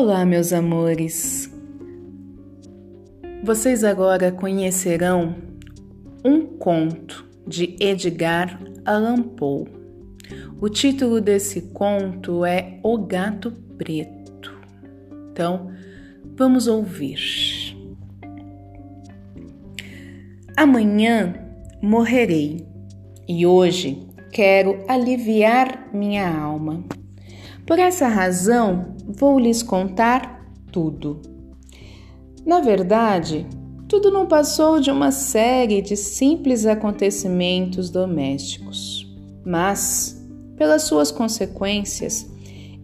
Olá, meus amores. Vocês agora conhecerão um conto de Edgar Allan Poe. O título desse conto é O Gato Preto. Então, vamos ouvir. Amanhã morrerei e hoje quero aliviar minha alma. Por essa razão, vou lhes contar tudo. Na verdade, tudo não passou de uma série de simples acontecimentos domésticos, mas, pelas suas consequências,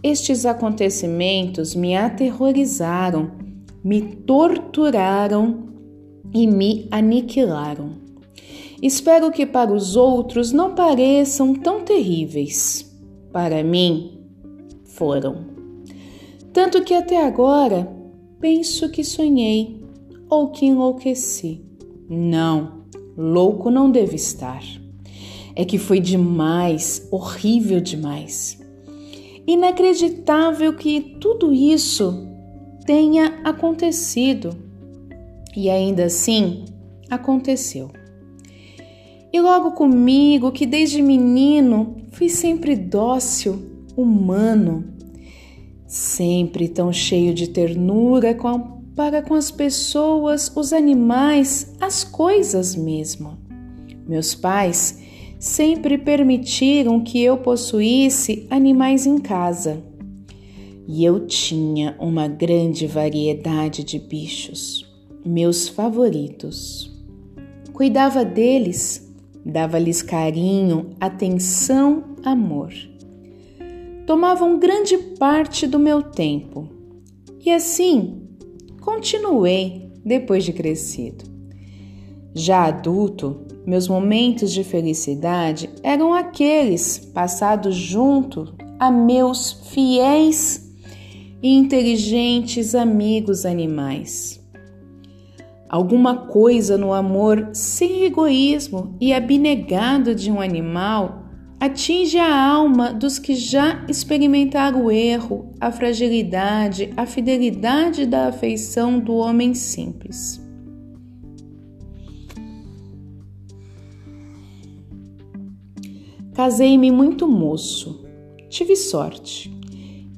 estes acontecimentos me aterrorizaram, me torturaram e me aniquilaram. Espero que para os outros não pareçam tão terríveis. Para mim, foram. Tanto que até agora penso que sonhei ou que enlouqueci. Não, louco não deve estar. É que foi demais, horrível demais. Inacreditável que tudo isso tenha acontecido. E ainda assim, aconteceu. E logo comigo, que desde menino fui sempre dócil, humano, sempre tão cheio de ternura com, para com as pessoas, os animais, as coisas mesmo. Meus pais sempre permitiram que eu possuísse animais em casa. E eu tinha uma grande variedade de bichos, meus favoritos. Cuidava deles, dava-lhes carinho, atenção, amor tomavam grande parte do meu tempo. E assim continuei depois de crescido. Já adulto, meus momentos de felicidade eram aqueles passados junto a meus fiéis e inteligentes amigos animais. Alguma coisa no amor sem egoísmo e abnegado de um animal atinge a alma dos que já experimentaram o erro, a fragilidade, a fidelidade da afeição do homem simples. Casei-me muito moço. Tive sorte.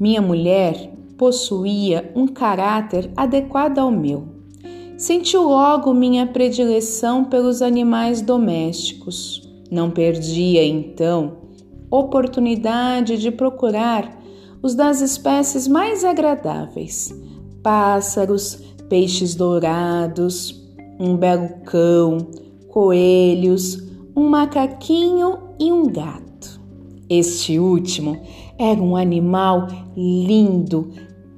Minha mulher possuía um caráter adequado ao meu. Sentiu logo minha predileção pelos animais domésticos não perdia, então, oportunidade de procurar os das espécies mais agradáveis: pássaros, peixes dourados, um belo cão, coelhos, um macaquinho e um gato. Este último era um animal lindo,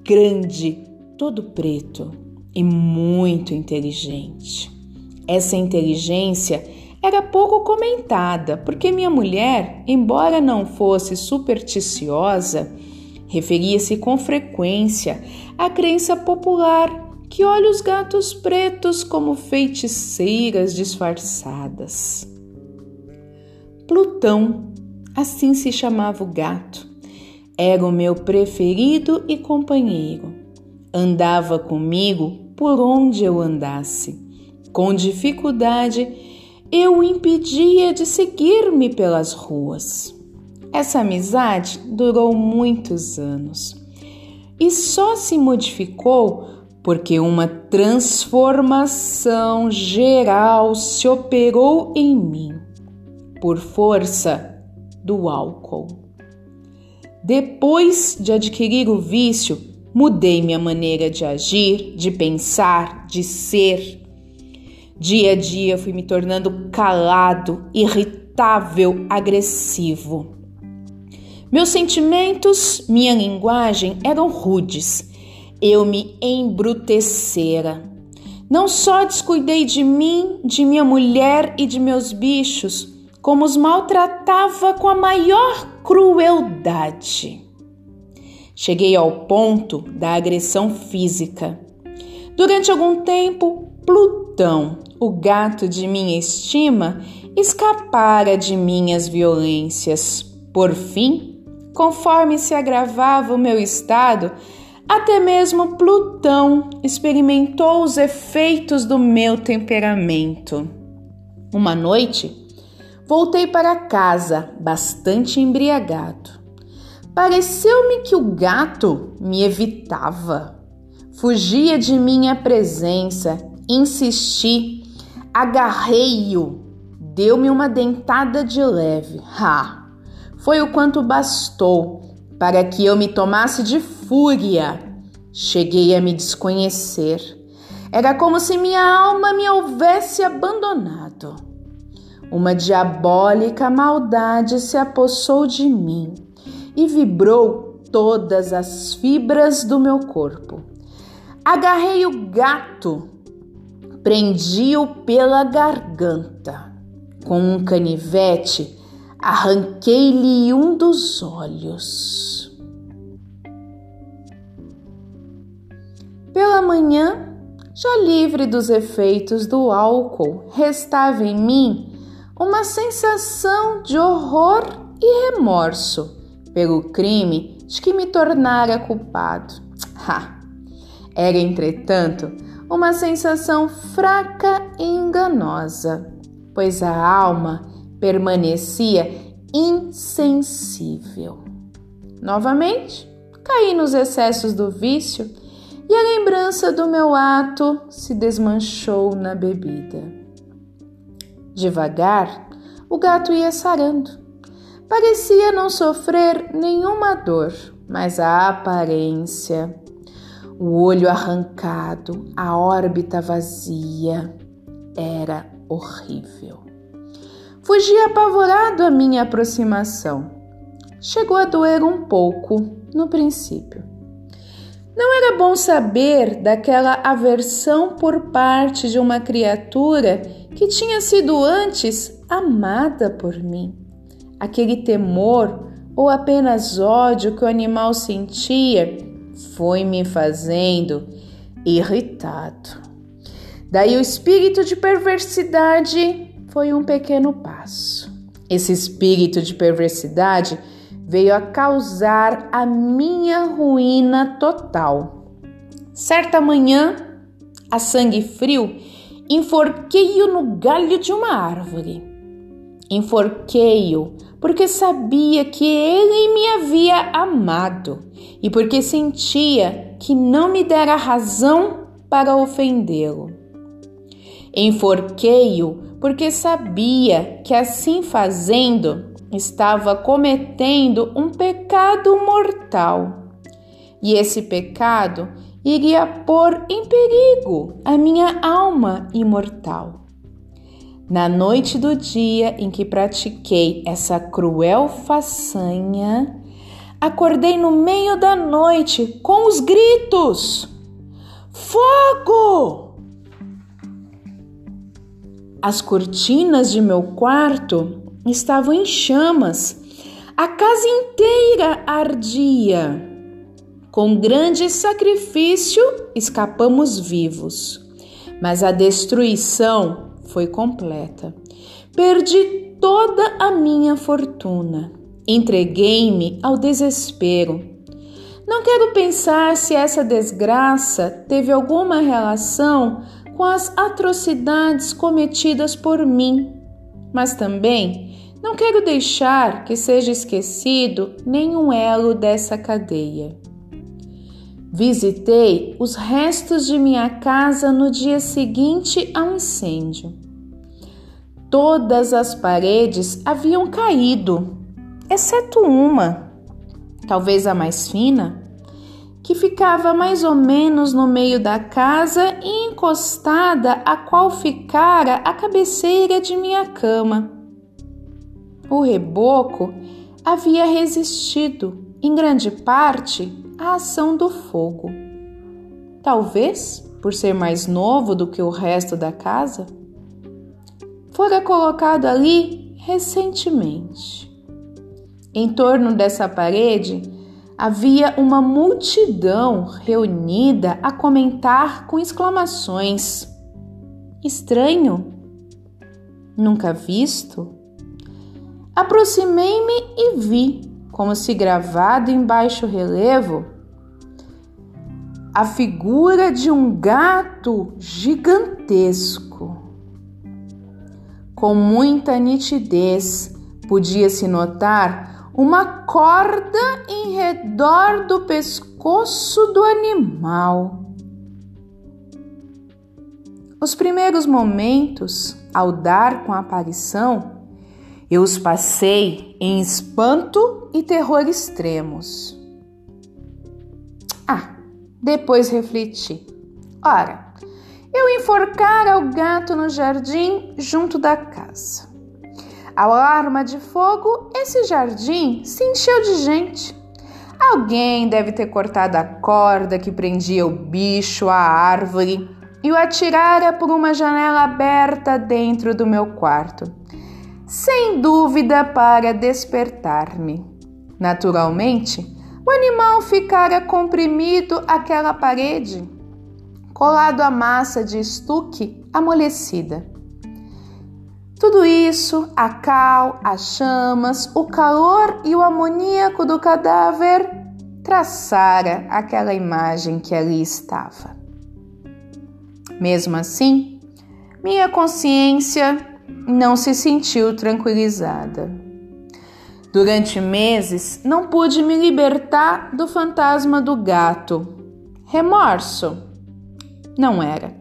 grande, todo preto e muito inteligente. Essa inteligência era pouco comentada, porque minha mulher, embora não fosse supersticiosa, referia-se com frequência à crença popular que olha os gatos pretos como feiticeiras disfarçadas. Plutão, assim se chamava o gato, era o meu preferido e companheiro. Andava comigo por onde eu andasse. Com dificuldade, eu o impedia de seguir-me pelas ruas. Essa amizade durou muitos anos e só se modificou porque uma transformação geral se operou em mim por força do álcool. Depois de adquirir o vício, mudei minha maneira de agir, de pensar, de ser Dia a dia fui me tornando calado, irritável, agressivo. Meus sentimentos, minha linguagem eram rudes. Eu me embrutecera. Não só descuidei de mim, de minha mulher e de meus bichos, como os maltratava com a maior crueldade. Cheguei ao ponto da agressão física. Durante algum tempo, Plutão, o gato de minha estima, escapara de minhas violências. Por fim, conforme se agravava o meu estado, Até mesmo Plutão experimentou os efeitos do meu temperamento. Uma noite, voltei para casa bastante embriagado. Pareceu-me que o gato me evitava. Fugia de minha presença, insisti, agarrei-o, deu-me uma dentada de leve. Ha! Foi o quanto bastou para que eu me tomasse de fúria. Cheguei a me desconhecer. Era como se minha alma me houvesse abandonado. Uma diabólica maldade se apossou de mim e vibrou todas as fibras do meu corpo. Agarrei o gato, prendi-o pela garganta. Com um canivete, arranquei-lhe um dos olhos. Pela manhã, já livre dos efeitos do álcool, restava em mim uma sensação de horror e remorso pelo crime de que me tornara culpado. Ha! Era, entretanto, uma sensação fraca e enganosa, pois a alma permanecia insensível. Novamente, caí nos excessos do vício e a lembrança do meu ato se desmanchou na bebida. Devagar, o gato ia sarando. Parecia não sofrer nenhuma dor, mas a aparência, o olho arrancado, a órbita vazia, era horrível. Fugi apavorado à minha aproximação. Chegou a doer um pouco no princípio. Não era bom saber daquela aversão por parte de uma criatura que tinha sido antes amada por mim. Aquele temor ou apenas ódio que o animal sentia foi me fazendo irritado. Daí o espírito de perversidade foi um pequeno passo. Esse espírito de perversidade veio a causar a minha ruína total. Certa manhã, a sangue frio, enforquei-o no galho de uma árvore. Enforquei-o porque sabia que ele me havia amado e porque sentia que não me dera razão para ofendê-lo. Enforquei-o porque sabia que assim fazendo estava cometendo um pecado mortal. E esse pecado iria pôr em perigo a minha alma imortal. Na noite do dia em que pratiquei essa cruel façanha, acordei no meio da noite com os gritos: Fogo! As cortinas de meu quarto estavam em chamas. A casa inteira ardia. Com grande sacrifício, escapamos vivos, mas a destruição foi completa. Perdi toda a minha fortuna. Entreguei-me ao desespero. Não quero pensar se essa desgraça teve alguma relação com as atrocidades cometidas por mim, mas também não quero deixar que seja esquecido nenhum elo dessa cadeia. Visitei os restos de minha casa no dia seguinte ao incêndio. Todas as paredes haviam caído, exceto uma, talvez a mais fina, que ficava mais ou menos no meio da casa e encostada a qual ficara a cabeceira de minha cama. O reboco havia resistido, em grande parte, à ação do fogo. Talvez por ser mais novo do que o resto da casa, fora colocado ali recentemente. Em torno dessa parede havia uma multidão reunida a comentar com exclamações: Estranho? Nunca visto? Aproximei-me e vi, como se gravado em baixo relevo, a figura de um gato gigantesco. Com muita nitidez, podia-se notar uma corda em redor do pescoço do animal. Os primeiros momentos, ao dar com a aparição, eu os passei em espanto e terror extremos. Ah, depois refleti. Ora, eu enforcara o gato no jardim junto da casa. Ao arma de fogo, esse jardim se encheu de gente. Alguém deve ter cortado a corda que prendia o bicho à árvore e o atirara por uma janela aberta dentro do meu quarto. Sem dúvida para despertar-me. Naturalmente, o animal ficara comprimido àquela parede, colado à massa de estuque amolecida. Tudo isso, a cal, as chamas, o calor e o amoníaco do cadáver traçara aquela imagem que ali estava. Mesmo assim, minha consciência não se sentiu tranquilizada. Durante meses não pude me libertar do fantasma do gato. Remorso? Não era.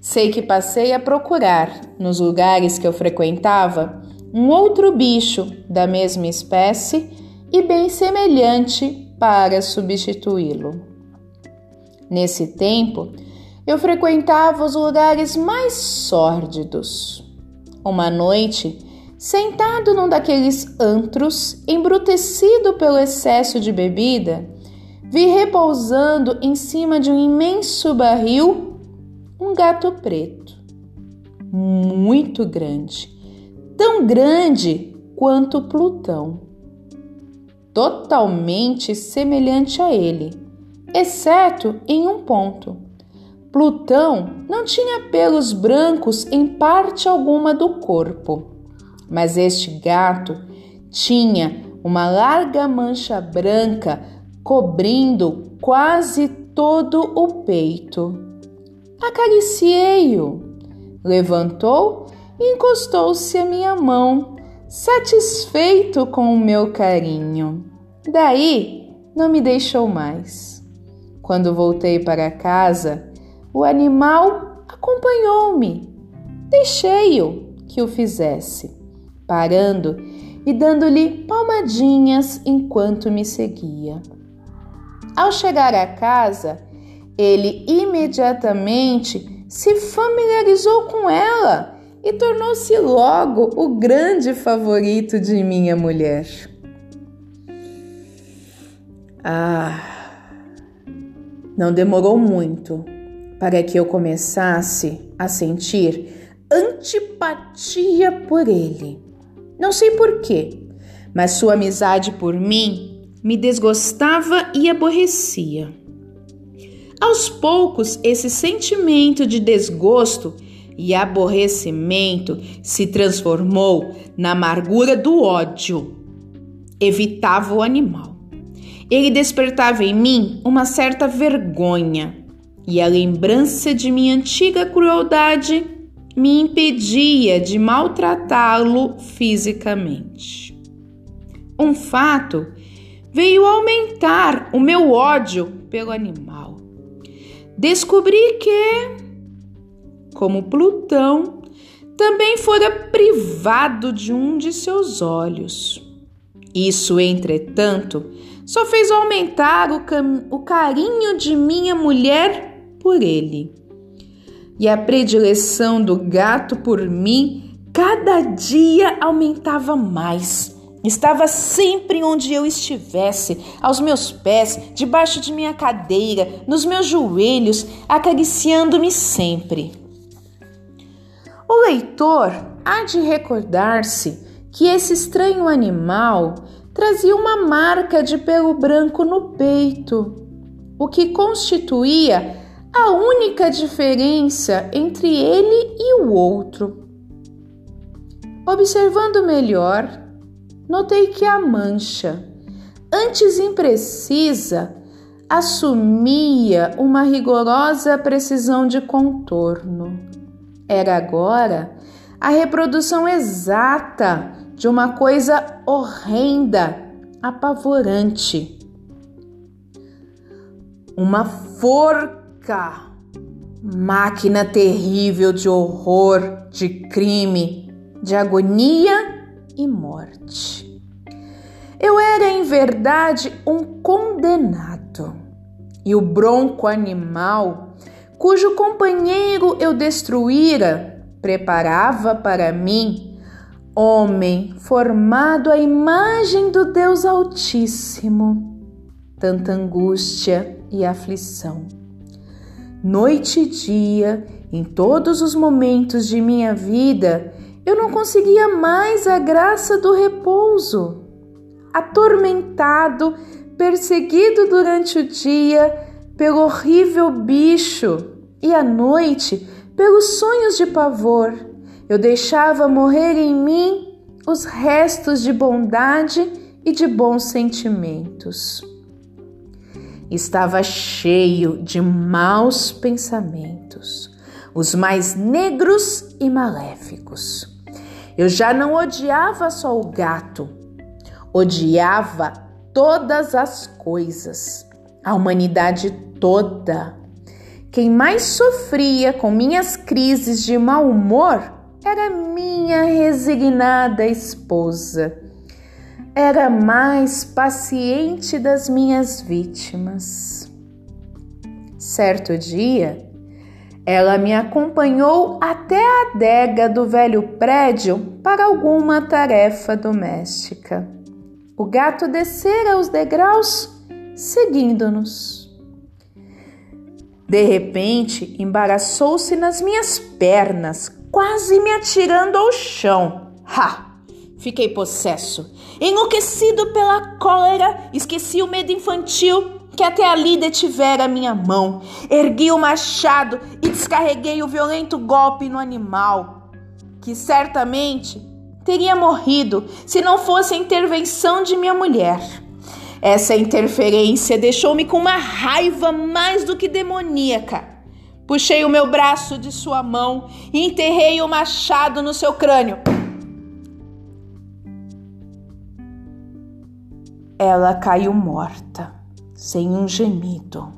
Sei que passei a procurar, nos lugares que eu frequentava, um outro bicho da mesma espécie e bem semelhante para substituí-lo. Nesse tempo, eu frequentava os lugares mais sórdidos. Uma noite, sentado num daqueles antros, embrutecido pelo excesso de bebida, vi repousando em cima de um imenso barril um gato preto, muito grande, tão grande quanto Plutão, totalmente semelhante a ele, exceto em um ponto. Plutão não tinha pelos brancos em parte alguma do corpo, mas este gato tinha uma larga mancha branca cobrindo quase todo o peito. Acariciei-o. Levantou e encostou-se à minha mão, satisfeito com o meu carinho. Daí não me deixou mais. Quando voltei para casa, o animal acompanhou-me. Deixei-o que o fizesse, parando e dando-lhe palmadinhas enquanto me seguia. Ao chegar à casa, ele imediatamente se familiarizou com ela e tornou-se logo o grande favorito de minha mulher. Ah, não demorou muito para que eu começasse a sentir antipatia por ele. Não sei porquê, mas sua amizade por mim me desgostava e aborrecia. Aos poucos, esse sentimento de desgosto e aborrecimento se transformou na amargura do ódio. Evitava o animal. Ele despertava em mim uma certa vergonha, e a lembrança de minha antiga crueldade me impedia de maltratá-lo fisicamente. Um fato veio aumentar o meu ódio pelo animal descobri que, como Plutão, também fora privado de um de seus olhos. Isso, entretanto, só fez aumentar o, o carinho de minha mulher por ele. E a predileção do gato por mim cada dia aumentava mais. Estava sempre onde eu estivesse, aos meus pés, debaixo de minha cadeira, nos meus joelhos, acariciando-me sempre. O leitor há de recordar-se que esse estranho animal trazia uma marca de pelo branco no peito, o que constituía a única diferença entre ele e o outro. Observando melhor, notei que a mancha, antes imprecisa, assumia uma rigorosa precisão de contorno. Era agora a reprodução exata de uma coisa horrenda, apavorante. Uma forca, máquina terrível de horror, de crime, de agonia e morte. Eu era, em verdade, um condenado. E o bronco animal, cujo companheiro eu destruíra, preparava para mim homem formado à imagem do Deus Altíssimo. Tanta angústia e aflição. Noite e dia, em todos os momentos de minha vida, eu não conseguia mais a graça do repouso atormentado, perseguido durante o dia pelo horrível bicho e à noite pelos sonhos de pavor. Eu deixava morrer em mim os restos de bondade e de bons sentimentos. Estava cheio de maus pensamentos, os mais negros e maléficos. Eu já não odiava só o gato, odiava todas as coisas, a humanidade toda. Quem mais sofria com minhas crises de mau humor era minha resignada esposa. Era mais paciente das minhas vítimas. Certo dia, ela me acompanhou até a adega do velho prédio para alguma tarefa doméstica. O gato descera os degraus, seguindo-nos. De repente, embaraçou-se nas minhas pernas, quase me atirando ao chão. Ha! Fiquei possesso. Enlouquecido pela cólera, esqueci o medo infantil que até ali detivera minha mão. Ergui o machado e descarreguei o violento golpe no animal, que certamente teria morrido se não fosse a intervenção de minha mulher. Essa interferência deixou-me com uma raiva mais do que demoníaca. Puxei o meu braço de sua mão e enterrei o machado no seu crânio. Ela caiu morta, sem um gemido.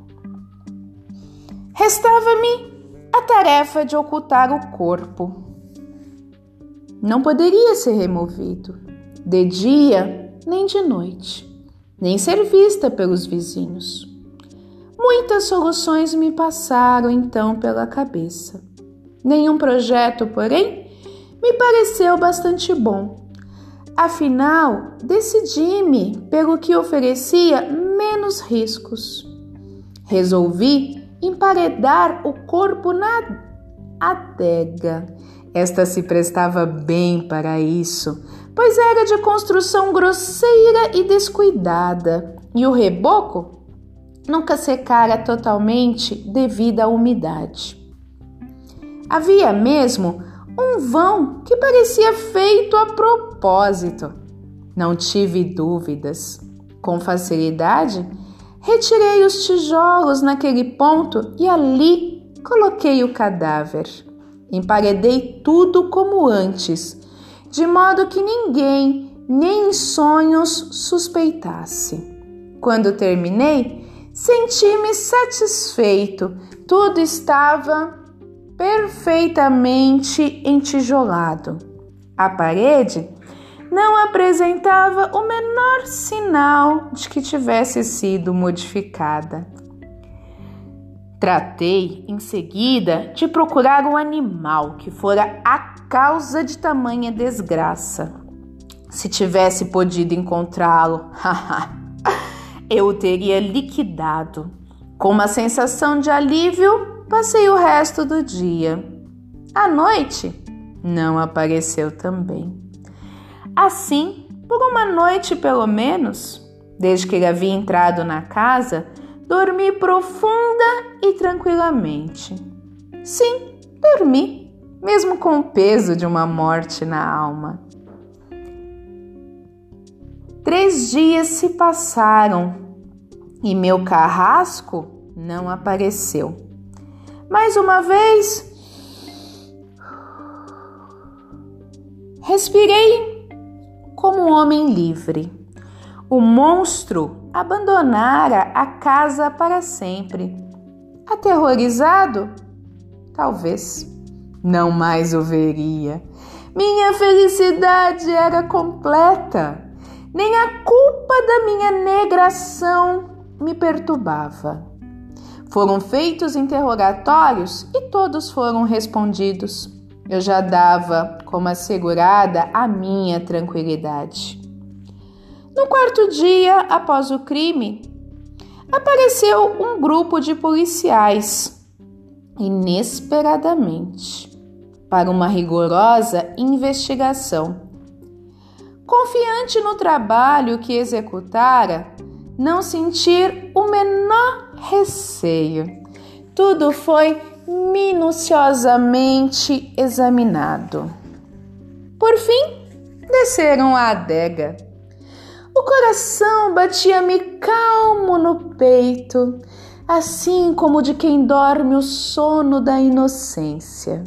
Restava-me a tarefa de ocultar o corpo não poderia ser removido, de dia nem de noite, nem ser vista pelos vizinhos. Muitas soluções me passaram então pela cabeça. Nenhum projeto, porém, me pareceu bastante bom. Afinal, decidi-me pelo que oferecia menos riscos. Resolvi emparedar o corpo na adega esta se prestava bem para isso, pois era de construção grosseira e descuidada, e o reboco nunca secara totalmente devido à umidade. Havia mesmo um vão que parecia feito a propósito. Não tive dúvidas. Com facilidade, retirei os tijolos naquele ponto e ali coloquei o cadáver. Emparedei tudo como antes, de modo que ninguém, nem em sonhos, suspeitasse. Quando terminei, senti-me satisfeito. Tudo estava perfeitamente entijolado. A parede não apresentava o menor sinal de que tivesse sido modificada. Tratei em seguida de procurar um animal que fora a causa de tamanha desgraça. Se tivesse podido encontrá-lo, eu o teria liquidado. Com uma sensação de alívio, passei o resto do dia. À noite, não apareceu também. Assim, por uma noite pelo menos, desde que ele havia entrado na casa, Dormi profunda e tranquilamente. Sim, dormi, mesmo com o peso de uma morte na alma. Três dias se passaram e meu carrasco não apareceu. Mais uma vez, respirei como um homem livre. O monstro abandonara a casa para sempre. Aterrorizado? Talvez. Não mais o veria. Minha felicidade era completa. Nem a culpa da minha negração me perturbava. Foram feitos interrogatórios e todos foram respondidos. Eu já dava como assegurada a minha tranquilidade. No quarto dia após o crime, apareceu um grupo de policiais, inesperadamente, para uma rigorosa investigação. Confiante no trabalho que executara, não sentir menor receio. Tudo foi minuciosamente examinado. Por fim, desceram a adega. O coração batia-me calmo no peito, assim como de quem dorme o sono da inocência.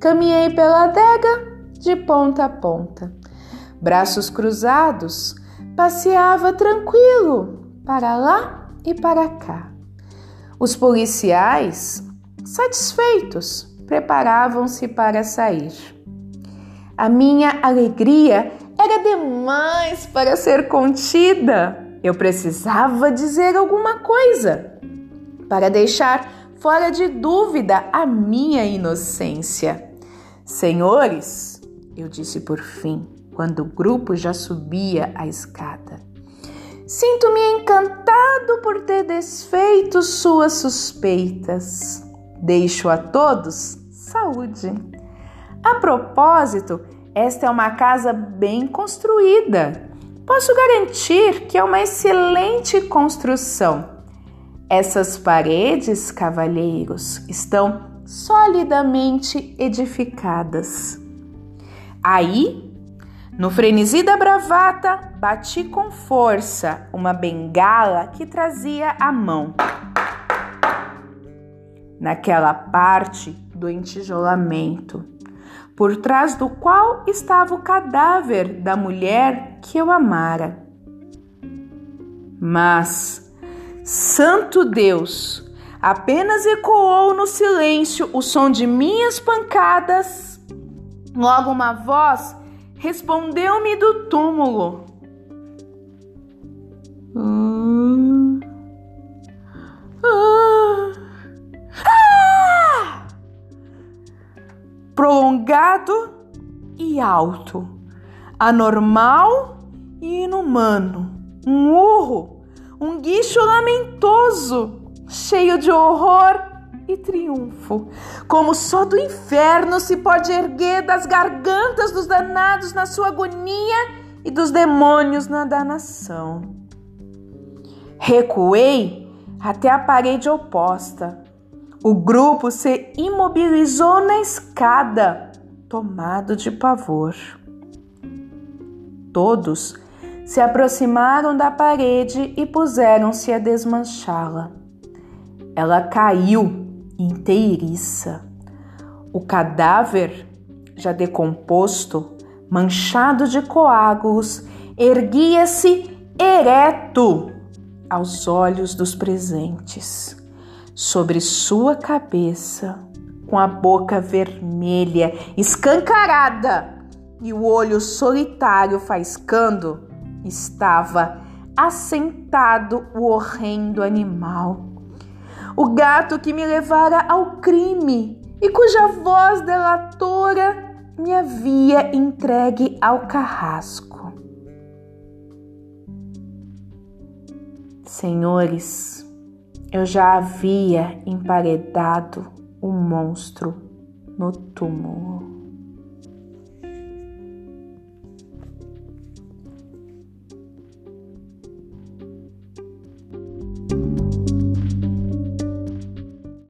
Caminhei pela adega de ponta a ponta, braços cruzados, passeava tranquilo para lá e para cá. Os policiais, satisfeitos, preparavam-se para sair. A minha alegria era demais para ser contida. Eu precisava dizer alguma coisa para deixar fora de dúvida a minha inocência. Senhores, eu disse por fim, quando o grupo já subia a escada. Sinto-me encantado por ter desfeito suas suspeitas. Deixo a todos saúde. A propósito, esta é uma casa bem construída. Posso garantir que é uma excelente construção. Essas paredes, cavalheiros, estão solidamente edificadas. Aí no frenesi da bravata, bati com força uma bengala que trazia à mão. Naquela parte do entijolamento, por trás do qual estava o cadáver da mulher que eu amara. Mas, Santo Deus, apenas ecoou no silêncio o som de minhas pancadas. Logo uma voz respondeu-me do túmulo. Prolongado e alto, anormal e inumano, um urro, um guicho lamentoso, cheio de horror e triunfo, como só do inferno se pode erguer das gargantas dos danados na sua agonia e dos demônios na danação. Recuei até a parede oposta. O grupo se imobilizou na escada, tomado de pavor. Todos se aproximaram da parede e puseram-se a desmanchá-la. Ela caiu inteiriça. O cadáver, já decomposto, manchado de coágulos, erguia-se ereto aos olhos dos presentes. Sobre sua cabeça, com a boca vermelha, escancarada e o olho solitário faiscando, estava assentado o horrendo animal o gato que me levara ao crime e cuja voz delatora me havia entregue ao carrasco. Senhores, eu já havia emparedado o monstro no túmulo.